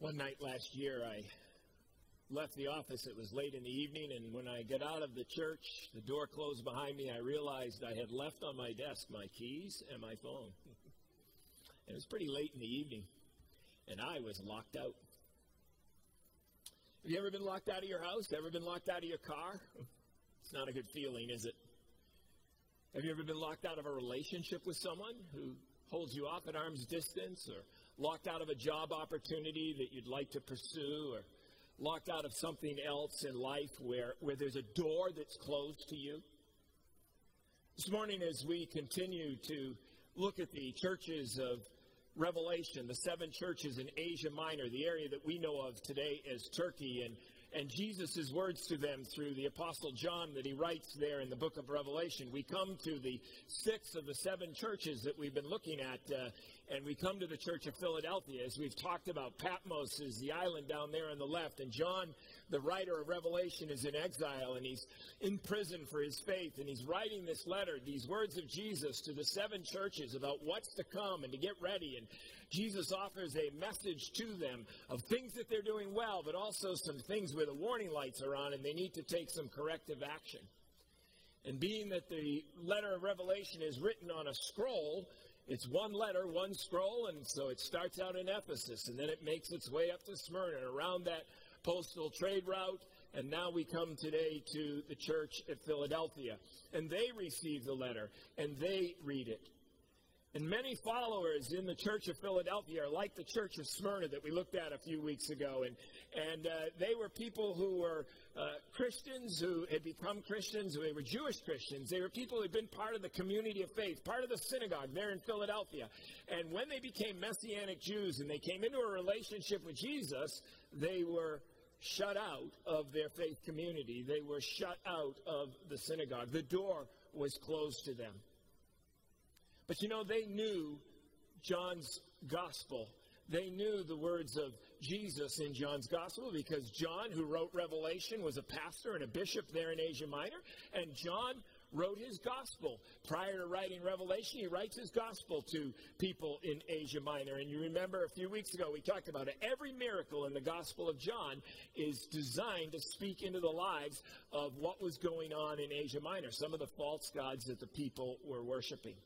One night last year, I left the office. It was late in the evening, and when I got out of the church, the door closed behind me. I realized I had left on my desk my keys and my phone. it was pretty late in the evening, and I was locked out. Have you ever been locked out of your house? Ever been locked out of your car? It's not a good feeling, is it? Have you ever been locked out of a relationship with someone who holds you off at arm's distance, or locked out of a job opportunity that you'd like to pursue, or locked out of something else in life where, where there's a door that's closed to you? This morning, as we continue to look at the churches of Revelation, the seven churches in Asia Minor, the area that we know of today as Turkey, and and Jesus' words to them through the Apostle John that he writes there in the book of Revelation. We come to the sixth of the seven churches that we've been looking at, uh, and we come to the Church of Philadelphia. As we've talked about, Patmos is the island down there on the left, and John, the writer of Revelation, is in exile, and he's in prison for his faith, and he's writing this letter, these words of Jesus to the seven churches about what's to come and to get ready. And Jesus offers a message to them of things that they're doing well, but also some things where the warning lights are on and they need to take some corrective action. And being that the letter of Revelation is written on a scroll, it's one letter, one scroll, and so it starts out in Ephesus, and then it makes its way up to Smyrna, and around that postal trade route, and now we come today to the church at Philadelphia. And they receive the letter, and they read it. And many followers in the Church of Philadelphia are like the Church of Smyrna that we looked at a few weeks ago. And, and uh, they were people who were uh, Christians who had become Christians, they were Jewish Christians. They were people who had been part of the community of faith, part of the synagogue there in Philadelphia. And when they became Messianic Jews and they came into a relationship with Jesus, they were shut out of their faith community. They were shut out of the synagogue. The door was closed to them. But you know, they knew John's gospel. They knew the words of Jesus in John's gospel because John, who wrote Revelation, was a pastor and a bishop there in Asia Minor. And John wrote his gospel. Prior to writing Revelation, he writes his gospel to people in Asia Minor. And you remember a few weeks ago, we talked about it. Every miracle in the gospel of John is designed to speak into the lives of what was going on in Asia Minor, some of the false gods that the people were worshiping.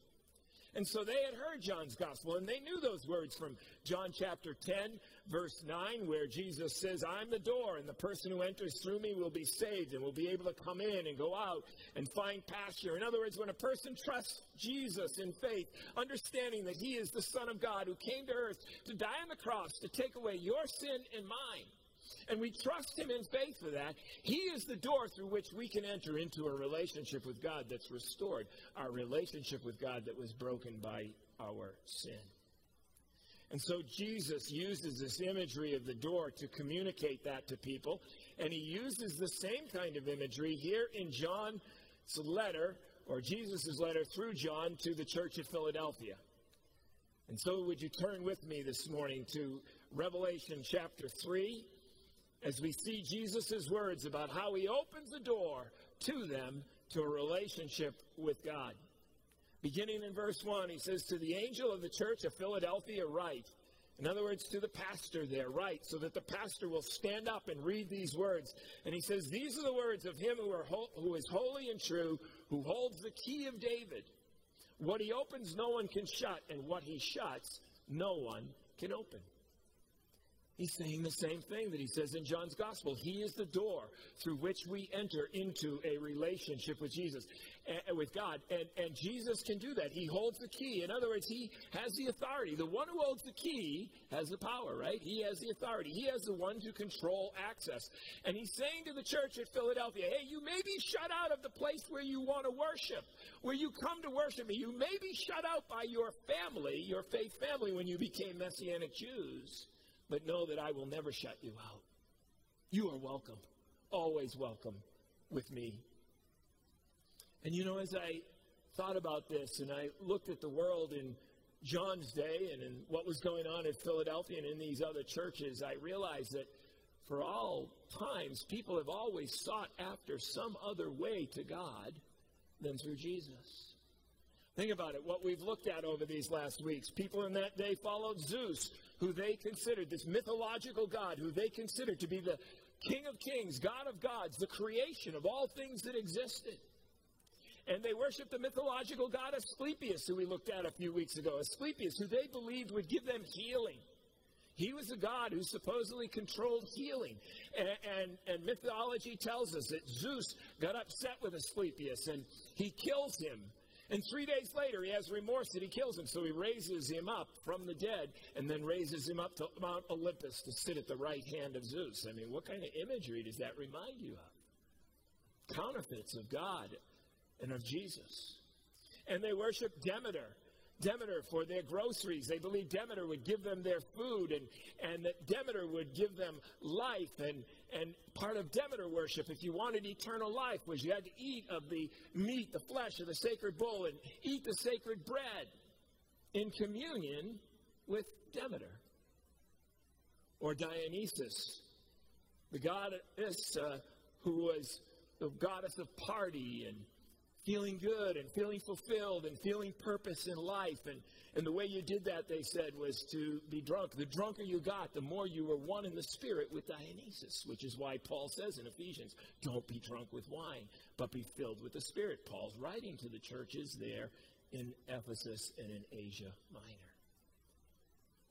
And so they had heard John's gospel, and they knew those words from John chapter 10, verse 9, where Jesus says, I'm the door, and the person who enters through me will be saved and will be able to come in and go out and find pasture. In other words, when a person trusts Jesus in faith, understanding that he is the Son of God who came to earth to die on the cross to take away your sin and mine, and we trust Him in faith for that, He is the door through which we can enter into a relationship with God that's restored, our relationship with God that was broken by our sin. And so Jesus uses this imagery of the door to communicate that to people, and He uses the same kind of imagery here in John's letter, or Jesus' letter through John to the church at Philadelphia. And so, would you turn with me this morning to Revelation chapter 3? As we see Jesus' words about how he opens the door to them to a relationship with God. Beginning in verse 1, he says, To the angel of the church of Philadelphia, write. In other words, to the pastor there, write, so that the pastor will stand up and read these words. And he says, These are the words of him who, are ho- who is holy and true, who holds the key of David. What he opens, no one can shut, and what he shuts, no one can open. He's saying the same thing that he says in John's gospel. He is the door through which we enter into a relationship with Jesus, uh, with God. And, and Jesus can do that. He holds the key. In other words, he has the authority. The one who holds the key has the power, right? He has the authority. He has the one to control access. And he's saying to the church at Philadelphia, hey, you may be shut out of the place where you want to worship, where you come to worship me. You may be shut out by your family, your faith family, when you became Messianic Jews but know that I will never shut you out. You are welcome, always welcome with me. And you know, as I thought about this and I looked at the world in John's day and in what was going on in Philadelphia and in these other churches, I realized that for all times, people have always sought after some other way to God than through Jesus. Think about it, what we've looked at over these last weeks. People in that day followed Zeus, who they considered, this mythological God, who they considered to be the King of kings, God of gods, the creation of all things that existed. And they worshiped the mythological god Asclepius, who we looked at a few weeks ago. Asclepius, who they believed would give them healing. He was a god who supposedly controlled healing. And, and, and, mythology tells us that Zeus got upset with Asclepius and he kills him. And three days later, he has remorse that he kills him. So he raises him up from the dead and then raises him up to Mount Olympus to sit at the right hand of Zeus. I mean, what kind of imagery does that remind you of? Counterfeits of God and of Jesus. And they worship Demeter. Demeter for their groceries. They believed Demeter would give them their food and, and that Demeter would give them life. And, and part of Demeter worship, if you wanted eternal life, was you had to eat of the meat, the flesh of the sacred bull, and eat the sacred bread in communion with Demeter. Or Dionysus, the goddess uh, who was the goddess of party and feeling good and feeling fulfilled and feeling purpose in life. And, and the way you did that, they said, was to be drunk. The drunker you got, the more you were one in the spirit with Dionysus, which is why Paul says in Ephesians, don't be drunk with wine, but be filled with the Spirit. Paul's writing to the churches there in Ephesus and in Asia Minor.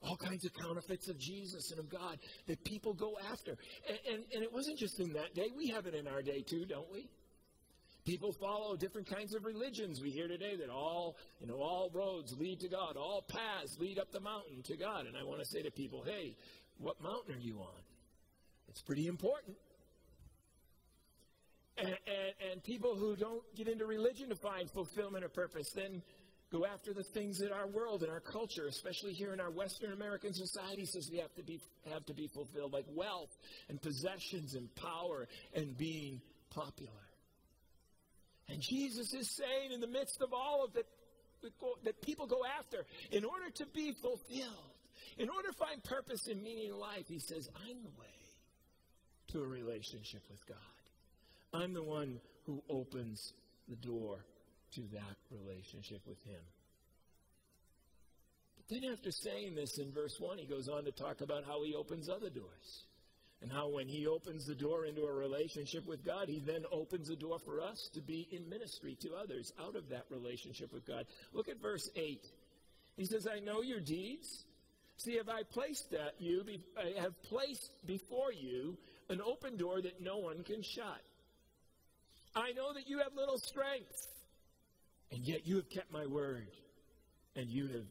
All kinds of counterfeits of Jesus and of God that people go after. And, and, and it wasn't just in that day. We have it in our day too, don't we? People follow different kinds of religions. We hear today that all, you know, all roads lead to God, all paths lead up the mountain to God. And I want to say to people, hey, what mountain are you on? It's pretty important. And, and, and people who don't get into religion to find fulfillment or purpose then go after the things that our world and our culture, especially here in our Western American society, says we have to be have to be fulfilled, like wealth and possessions and power and being popular. And Jesus is saying in the midst of all of that, that people go after, in order to be fulfilled, in order to find purpose and meaning in life, he says, I'm the way to a relationship with God. I'm the one who opens the door to that relationship with him. But then after saying this in verse 1, he goes on to talk about how he opens other doors. And how when he opens the door into a relationship with God, he then opens the door for us to be in ministry to others out of that relationship with God. Look at verse 8. He says, I know your deeds. See, have I placed that you, I have placed before you an open door that no one can shut. I know that you have little strength, and yet you have kept my word, and you have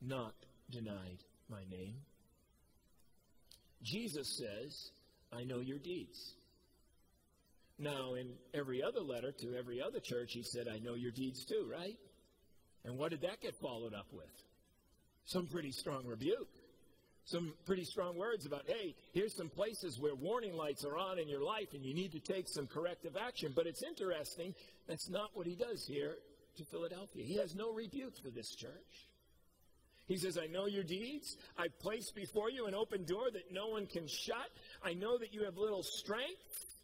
not denied my name. Jesus says, I know your deeds. Now, in every other letter to every other church, he said, I know your deeds too, right? And what did that get followed up with? Some pretty strong rebuke. Some pretty strong words about, hey, here's some places where warning lights are on in your life and you need to take some corrective action. But it's interesting, that's not what he does here to Philadelphia. He has no rebuke for this church. He says, I know your deeds. I've placed before you an open door that no one can shut. I know that you have little strength,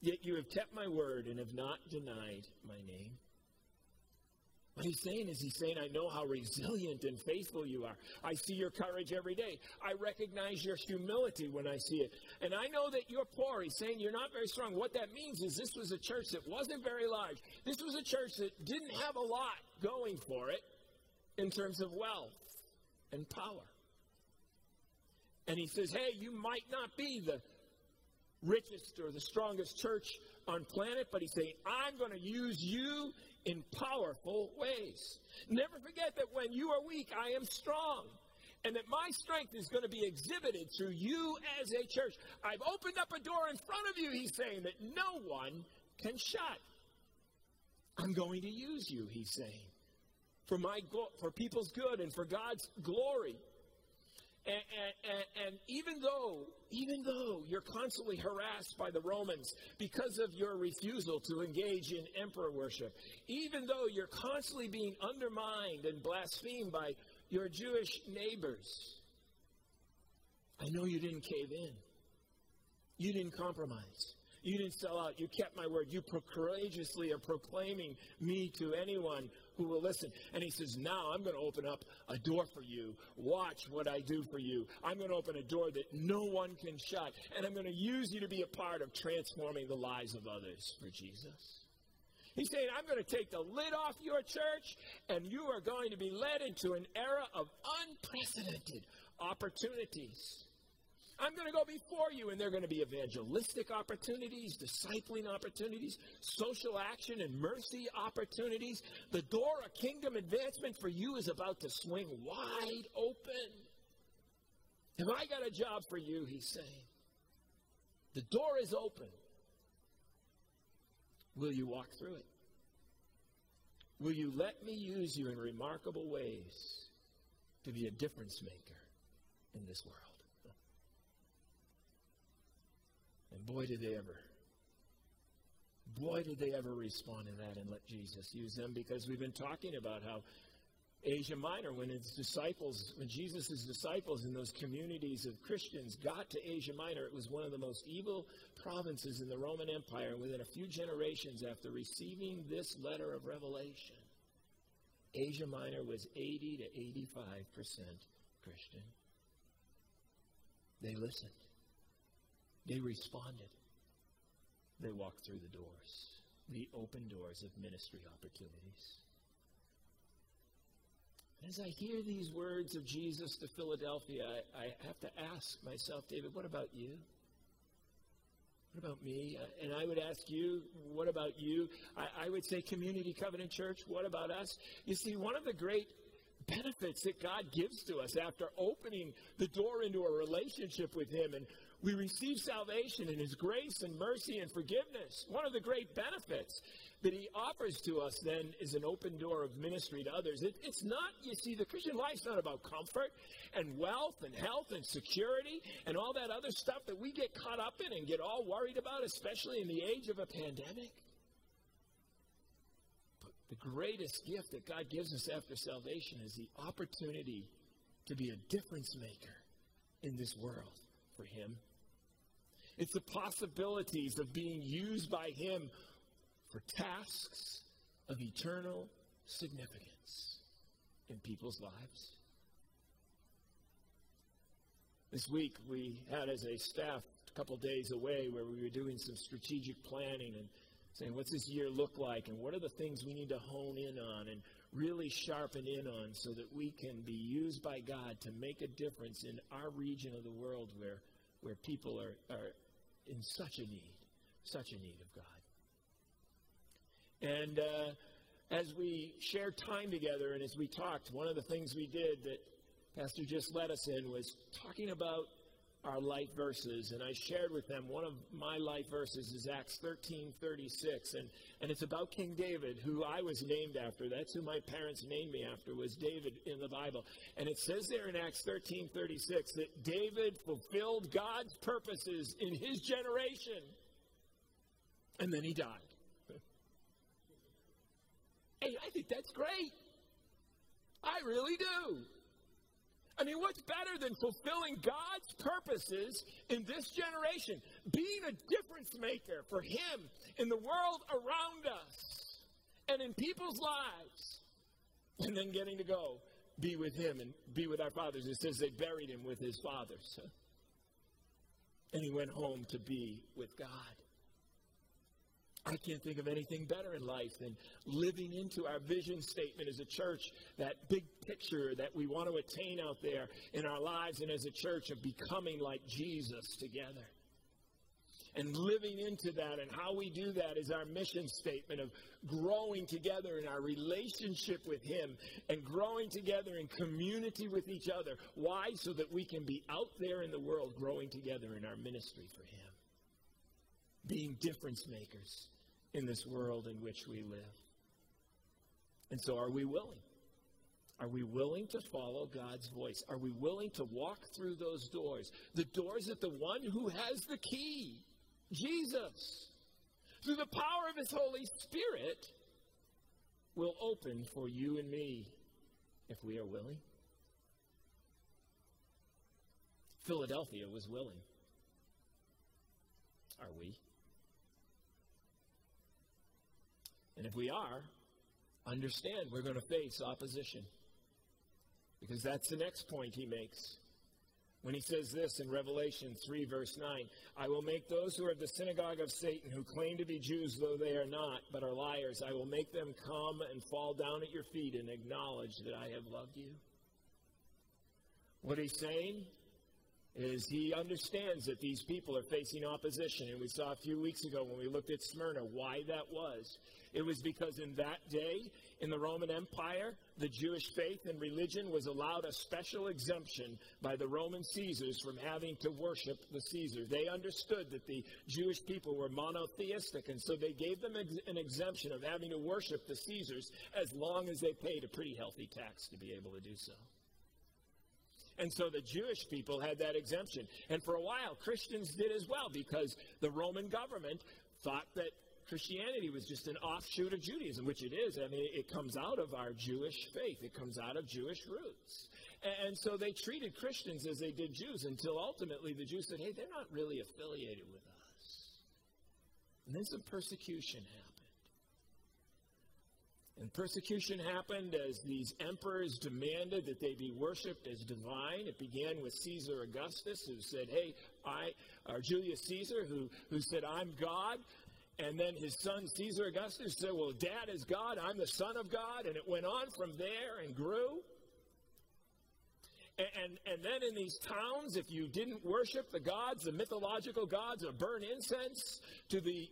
yet you have kept my word and have not denied my name. What he's saying is, he's saying, I know how resilient and faithful you are. I see your courage every day. I recognize your humility when I see it. And I know that you're poor. He's saying you're not very strong. What that means is this was a church that wasn't very large. This was a church that didn't have a lot going for it in terms of wealth and power. And he says, hey, you might not be the richest or the strongest church on planet, but he's saying, I'm going to use you in powerful ways. Never forget that when you are weak, I am strong. And that my strength is going to be exhibited through you as a church. I've opened up a door in front of you, he's saying, that no one can shut. I'm going to use you, he's saying for my for people's good and for God's glory. And, and, and, even though, even though you're constantly harassed by the Romans because of your refusal to engage in emperor worship, even though you're constantly being undermined and blasphemed by your Jewish neighbors, I know you didn't cave in. You didn't compromise. You didn't sell out. You kept my word. You courageously are proclaiming me to anyone who will listen. And he says, Now I'm going to open up a door for you. Watch what I do for you. I'm going to open a door that no one can shut. And I'm going to use you to be a part of transforming the lives of others for Jesus. He's saying, I'm going to take the lid off your church, and you are going to be led into an era of unprecedented opportunities. I'm going to go before you, and there are going to be evangelistic opportunities, discipling opportunities, social action and mercy opportunities. The door of kingdom advancement for you is about to swing wide open. Have I got a job for you? He's saying. The door is open. Will you walk through it? Will you let me use you in remarkable ways to be a difference maker in this world? And boy, did they ever. Boy, did they ever respond to that and let Jesus use them because we've been talking about how Asia Minor, when its disciples, when Jesus' disciples in those communities of Christians got to Asia Minor, it was one of the most evil provinces in the Roman Empire. Within a few generations after receiving this letter of Revelation, Asia Minor was 80 to 85% Christian. They listened. They responded. They walked through the doors, the open doors of ministry opportunities. As I hear these words of Jesus to Philadelphia, I, I, have to ask myself, David, what about you? What about me? Uh, and I would ask you, what about you? I, I would say, Community Covenant Church, what about us? You see, one of the great benefits that God gives to us after opening the door into a relationship with Him and we receive salvation in His grace and mercy and forgiveness. One of the great benefits that He offers to us then is an open door of ministry to others. It, it's not, you see, the Christian life's not about comfort and wealth and health and security and all that other stuff that we get caught up in and get all worried about, especially in the age of a pandemic. But the greatest gift that God gives us after salvation is the opportunity to be a difference maker in this world for Him it's the possibilities of being used by Him for tasks of eternal significance in people's lives. This week, we had as a staff a couple days away where we were doing some strategic planning and saying, what's this year look like? And what are the things we need to hone in on and really sharpen in on so that we can be used by God to make a difference in our region of the world where where people are, are in such a need, such a need of God. And uh, as we shared time together and as we talked, one of the things we did that Pastor just led us in was talking about our life verses. And I shared with them one of my life verses is Acts 13 36. And, and it's about King David, who I was named after. That's who my parents named me after, was David in the Bible. And it says there in Acts 13 36 that David fulfilled God's purposes in his generation. And then he died. hey, I think that's great. I really do. I mean, what's better than fulfilling God's purposes in this generation? Being a difference maker for Him in the world around us and in people's lives. And then getting to go be with Him and be with our fathers. It says they buried Him with His fathers. And He went home to be with God. I can't think of anything better in life than living into our vision statement as a church, that big picture that we want to attain out there in our lives and as a church of becoming like Jesus together. And living into that and how we do that is our mission statement of growing together in our relationship with Him and growing together in community with each other. Why? So that we can be out there in the world growing together in our ministry for Him. Being difference makers in this world in which we live. And so, are we willing? Are we willing to follow God's voice? Are we willing to walk through those doors? The doors that the one who has the key, Jesus, through the power of his Holy Spirit, will open for you and me if we are willing. Philadelphia was willing. Are we? And if we are, understand we're going to face opposition. Because that's the next point he makes. When he says this in Revelation 3, verse 9, I will make those who are of the synagogue of Satan, who claim to be Jews, though they are not, but are liars, I will make them come and fall down at your feet and acknowledge that I have loved you. What he's saying is he understands that these people are facing opposition. And we saw a few weeks ago when we looked at Smyrna why that was. It was because in that day, in the Roman Empire, the Jewish faith and religion was allowed a special exemption by the Roman Caesars from having to worship the Caesar. They understood that the Jewish people were monotheistic, and so they gave them ex- an exemption of having to worship the Caesars as long as they paid a pretty healthy tax to be able to do so. And so the Jewish people had that exemption. And for a while, Christians did as well because the Roman government thought that Christianity was just an offshoot of Judaism, which it is. I mean, it comes out of our Jewish faith, it comes out of Jewish roots. And so they treated Christians as they did Jews until ultimately the Jews said, hey, they're not really affiliated with us. And then some persecution happened. And persecution happened as these emperors demanded that they be worshipped as divine. It began with Caesar Augustus, who said, Hey, I, or Julius Caesar, who, who said, I'm God. And then his son Caesar Augustus said, Well, dad is God, I'm the son of God. And it went on from there and grew. And, and, and, then in these towns, if you didn't worship the gods, the mythological gods, or burn incense to the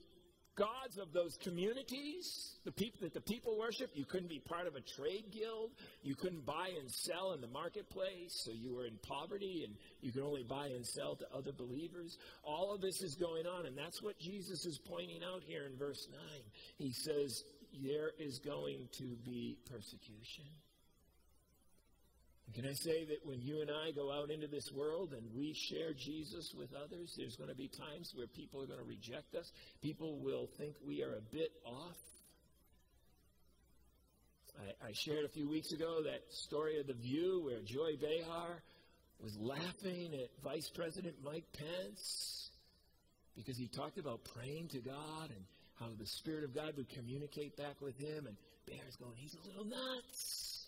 gods of those communities the people that the people worship you couldn't be part of a trade guild you couldn't buy and sell in the marketplace so you were in poverty and you could only buy and sell to other believers. All of this is going on and that's what jesus is pointing out here in verse 9 he says there is going to be persecution can I say that when you and I go out into this world and we share Jesus with others, there's going to be times where people are going to reject us. People will think we are a bit off. I, I shared a few weeks ago that story of The View where Joy Behar was laughing at Vice President Mike Pence because he talked about praying to God and how the Spirit of God would communicate back with him. And Behar's going, he's a little nuts.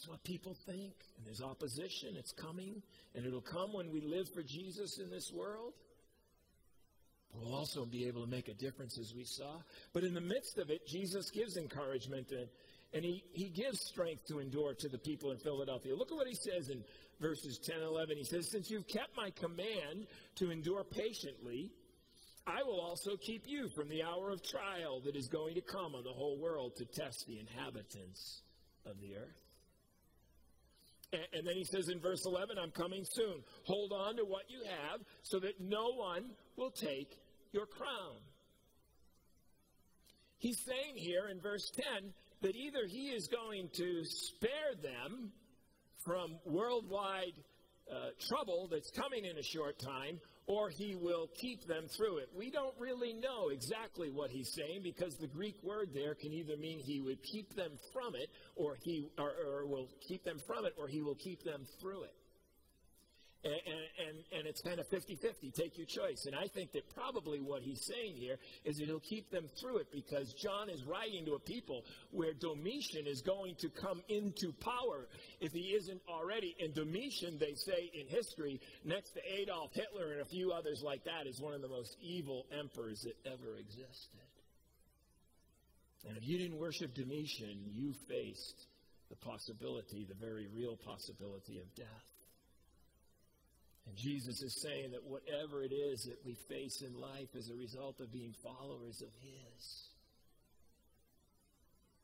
That's what people think. And there's opposition. It's coming. And it'll come when we live for Jesus in this world. We'll also be able to make a difference as we saw. But in the midst of it, Jesus gives encouragement and, and he, he gives strength to endure to the people in Philadelphia. Look at what he says in verses 10 and 11. He says, Since you've kept my command to endure patiently, I will also keep you from the hour of trial that is going to come on the whole world to test the inhabitants of the earth. And then he says in verse 11, I'm coming soon. Hold on to what you have so that no one will take your crown. He's saying here in verse 10 that either he is going to spare them from worldwide uh, trouble that's coming in a short time, or he will keep them through it. We don't really know exactly what he's saying because the Greek word there can either mean he would keep them from it, or he or, or will keep them from it, or he will keep them through it. And, and, and it's kind of 50 50. Take your choice. And I think that probably what he's saying here is that he'll keep them through it because John is writing to a people where Domitian is going to come into power if he isn't already. And Domitian, they say in history, next to Adolf Hitler and a few others like that, is one of the most evil emperors that ever existed. And if you didn't worship Domitian, you faced the possibility, the very real possibility of death. And Jesus is saying that whatever it is that we face in life as a result of being followers of His,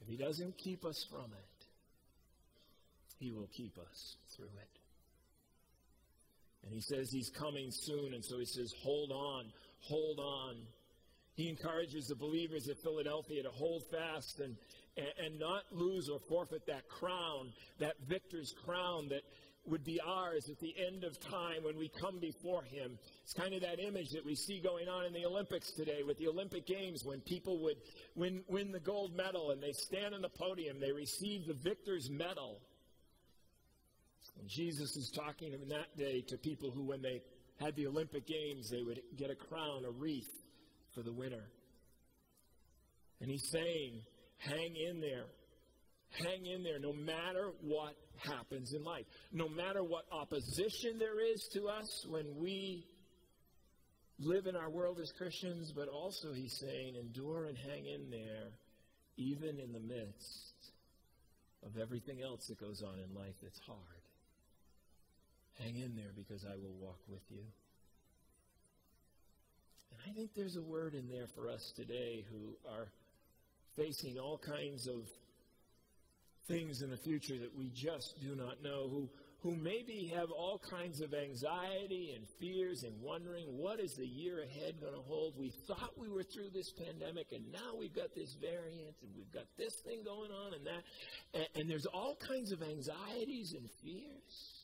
if He doesn't keep us from it, He will keep us through it. And He says He's coming soon, and so He says, hold on, hold on. He encourages the believers at Philadelphia to hold fast and, and, and not lose or forfeit that crown, that victor's crown that would be ours at the end of time when we come before Him. It's kind of that image that we see going on in the Olympics today with the Olympic Games when people would win, win the gold medal and they stand on the podium, they receive the victor's medal. And Jesus is talking in that day to people who, when they had the Olympic Games, they would get a crown, a wreath for the winner. And he's saying, hang in there. Hang in there no matter what happens in life. No matter what opposition there is to us when we live in our world as Christians, but also he's saying, endure and hang in there, even in the midst of everything else that goes on in life that's hard. Hang in there because I will walk with you. And I think there's a word in there for us today who are facing all kinds of things in the future that we just do not know, who, who maybe have all kinds of anxiety and fears and wondering what is the year ahead going to hold. We thought we were through this pandemic, and now we've got this variant, and we've got this thing going on, and that. And, and there's all kinds of anxieties and fears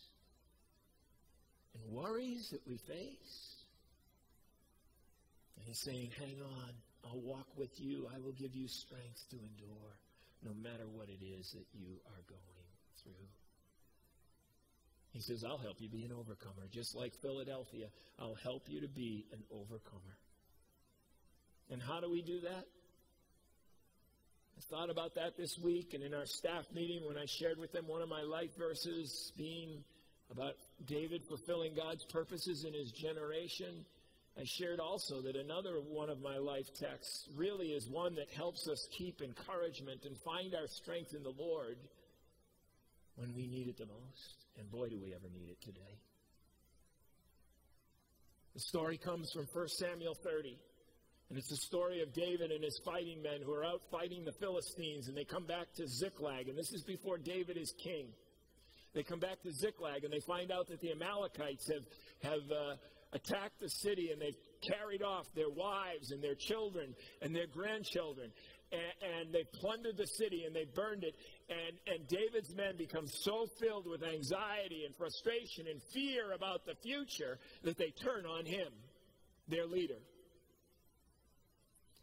and worries that we face. And he's saying, Hang on, I'll walk with you, I will give you strength to endure no matter what it is that you are going through. He says, I'll help you be an overcomer. Just like Philadelphia, I'll help you to be an overcomer. And how do we do that? I thought about that this week, and in our staff meeting, when I shared with them one of my life verses being about David fulfilling God's purposes in his generation, I shared also that another one of my life texts really is one that helps us keep encouragement and find our strength in the Lord when we need it the most. And boy, do we ever need it today. The story comes from 1 Samuel 30. And it's the story of David and his fighting men who are out fighting the Philistines. And they come back to Ziklag. And this is before David is king. They come back to Ziklag and they find out that the Amalekites have, have uh, attacked the city and they've carried off their wives and their children and their grandchildren. And, and they plundered the city and they burned it. And, and David's men become so filled with anxiety and frustration and fear about the future that they turn on him, their leader.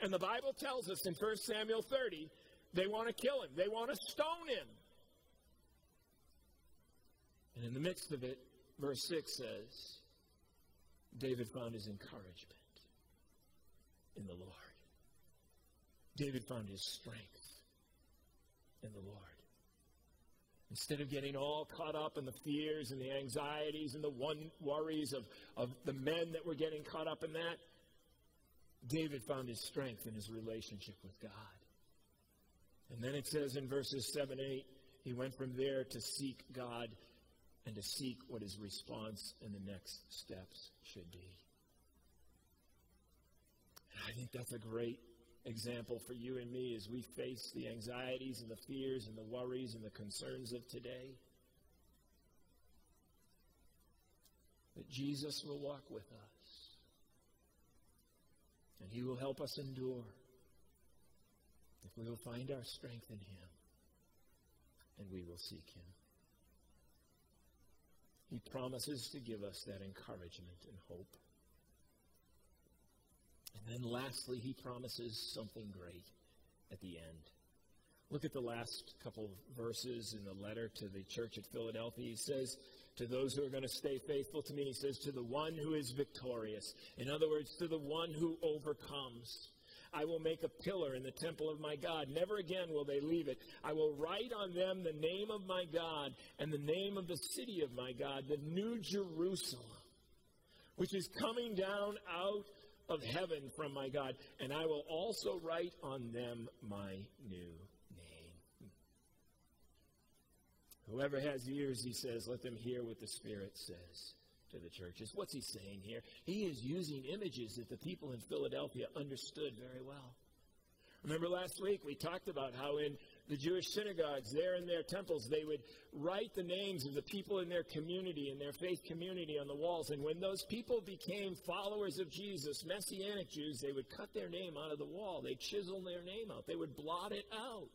And the Bible tells us in 1 Samuel 30, they want to kill him, they want to stone him. And in the midst of it, verse 6 says, David found his encouragement in the Lord. David found his strength in the Lord. Instead of getting all caught up in the fears and the anxieties and the one worries of, of the men that were getting caught up in that, David found his strength in his relationship with God. And then it says in verses 7 8, he went from there to seek God and to seek what his response and the next steps should be. And I think that's a great example for you and me as we face the anxieties and the fears and the worries and the concerns of today. That Jesus will walk with us. And he will help us endure if we will find our strength in him and we will seek him. He promises to give us that encouragement and hope. And then lastly, he promises something great at the end. Look at the last couple of verses in the letter to the church at Philadelphia. He says, To those who are going to stay faithful to me, he says, To the one who is victorious. In other words, to the one who overcomes. I will make a pillar in the temple of my God. Never again will they leave it. I will write on them the name of my God and the name of the city of my God, the new Jerusalem, which is coming down out of heaven from my God. And I will also write on them my new name. Whoever has ears, he says, let them hear what the Spirit says to the churches. What's he saying here? He is using images that the people in Philadelphia understood very well. Remember last week we talked about how in the Jewish synagogues, there in their temples, they would write the names of the people in their community, in their faith community on the walls. And when those people became followers of Jesus, Messianic Jews, they would cut their name out of the wall. They'd chisel their name out. They would blot it out.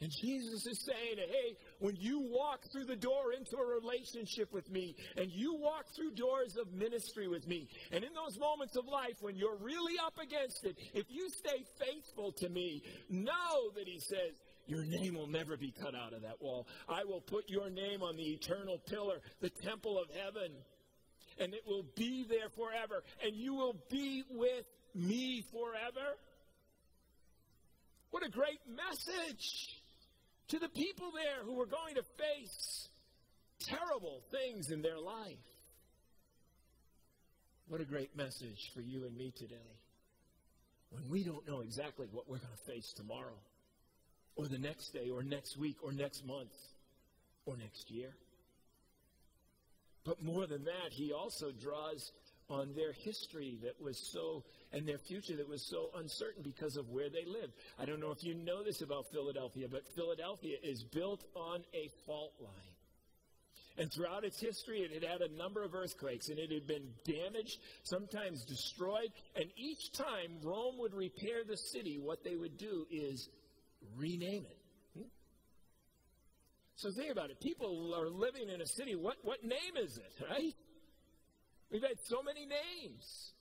And Jesus is saying, hey, when you walk through the door into a relationship with me, and you walk through doors of ministry with me, and in those moments of life when you're really up against it, if you stay faithful to me, know that he says, your name will never be cut out of that wall. I will put your name on the eternal pillar, the temple of heaven, and it will be there forever, and you will be with me forever. What a great message to the people there who were going to face terrible things in their life. What a great message for you and me today. When we don't know exactly what we're going to face tomorrow, or the next day, or next week, or next month, or next year. But more than that, he also draws on their history that was so, and their future that was so uncertain because of where they lived. I don't know if you know this about Philadelphia, but Philadelphia is built on a fault line. And throughout its history, it had had a number of earthquakes, and it had been damaged, sometimes destroyed. And each time Rome would repair the city, what they would do is rename it. Hmm? So think about it. People are living in a city. What, what name is it, right? We've had so many names.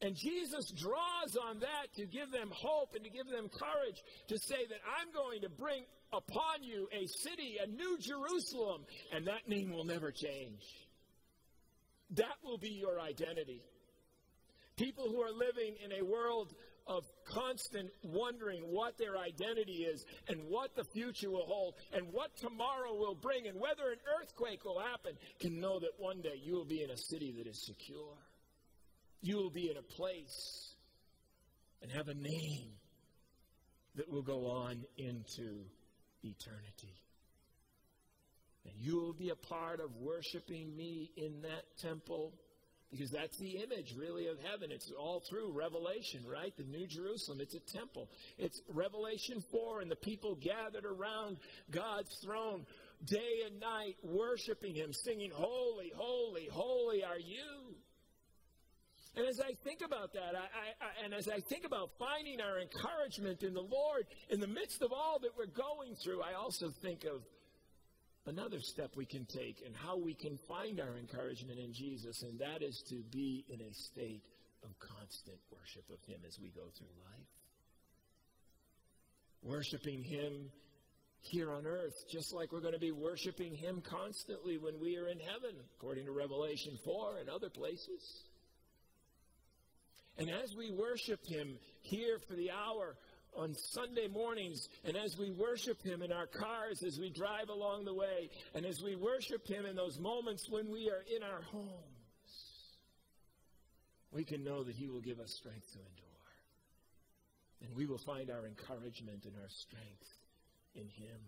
And Jesus draws on that to give them hope and to give them courage to say that I'm going to bring upon you a city, a new Jerusalem, and that name will never change. That will be your identity. People who are living in a world of constant wondering what their identity is and what the future will hold and what tomorrow will bring and whether an earthquake will happen can know that one day you will be in a city that is secure. You will be in a place and have a name that will go on into eternity. And you will be a part of worshiping me in that temple because that's the image, really, of heaven. It's all through Revelation, right? The New Jerusalem. It's a temple. It's Revelation 4, and the people gathered around God's throne day and night, worshiping Him, singing, Holy, holy, holy are you. And as I think about that, I, I, and as I think about finding our encouragement in the Lord in the midst of all that we're going through, I also think of another step we can take and how we can find our encouragement in Jesus, and that is to be in a state of constant worship of Him as we go through life. Worshiping Him here on earth, just like we're going to be worshiping Him constantly when we are in heaven, according to Revelation 4 and other places. And as we worship Him here for the hour on Sunday mornings and as we worship Him in our cars as we drive along the way and as we worship Him in those moments when we are in our homes, we can know that He will give us strength to endure. And we will find our encouragement and our strength in Him.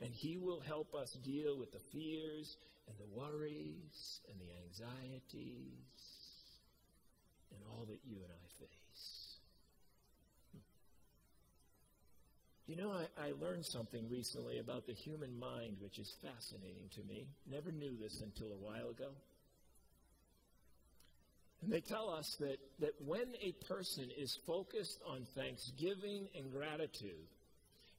And He will help us deal with the fears and the worries and the anxieties and all that you and I You know, I, I, learned something recently about the human mind, which is fascinating to me. Never knew this until a while ago. And they tell us that, that when a person is focused on thanksgiving and gratitude,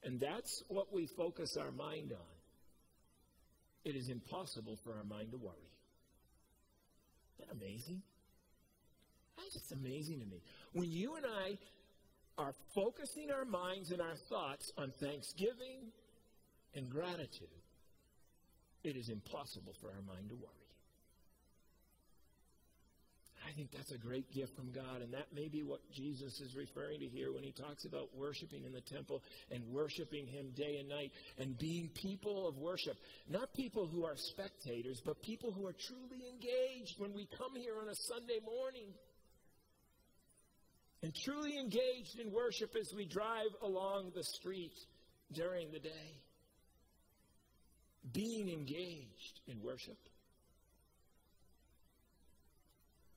and that's what we focus our mind on, it is impossible for our mind to worry. Isn't that amazing? That's just amazing to me. When you and I are focusing our minds and our thoughts on thanksgiving and gratitude, it is impossible for our mind to worry. I think that's a great gift from God, and that may be what Jesus is referring to here when he talks about worshiping in the temple and worshiping him day and night and being people of worship. Not people who are spectators, but people who are truly engaged when we come here on a Sunday morning and truly engaged in worship as we drive along the street during the day. Being engaged in worship.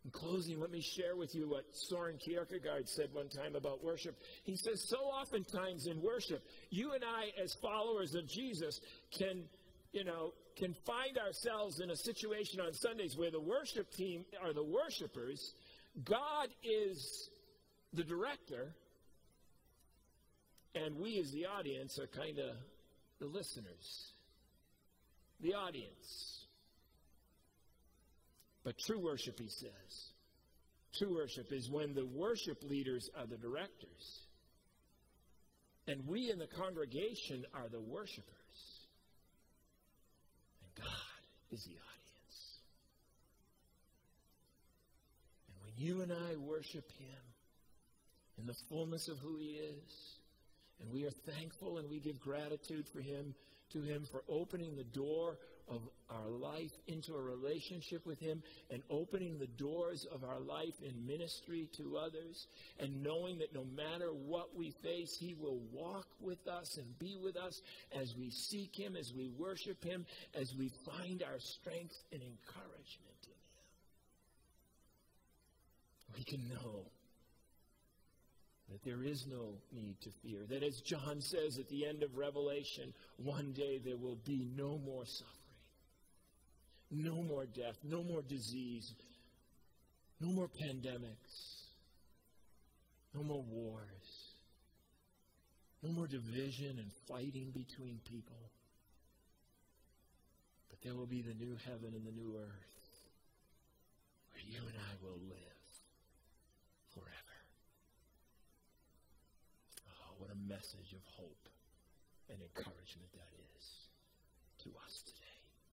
In closing, let me share with you what Soren Kierkegaard said one time about worship. He says, So oftentimes in worship, you and I, as followers of Jesus, can, you know, can find ourselves in a situation on Sundays where the worship team are the worshipers. God is the director and we as the audience are kind of the listeners, the audience. But true worship, he says, true worship is when the worship leaders are the directors and we in the congregation are the worshipers. And God is the audience. And when you and I worship Him, in the fullness of who He is, And we are thankful and we give gratitude for him to him for opening the door of our life into a relationship with him and opening the doors of our life in ministry to others and knowing that no matter what we face he will walk with us and be with us as we seek him as we worship him as we find our strength and encouragement in him. We can know that there is no need to fear. That as John says at the end of Revelation, one day there will be no more suffering, no more death, no more disease, no more pandemics, no more wars, no more division and fighting between people. But there will be the new heaven and the new earth where you and I will live. What a message of hope and encouragement that is to us today.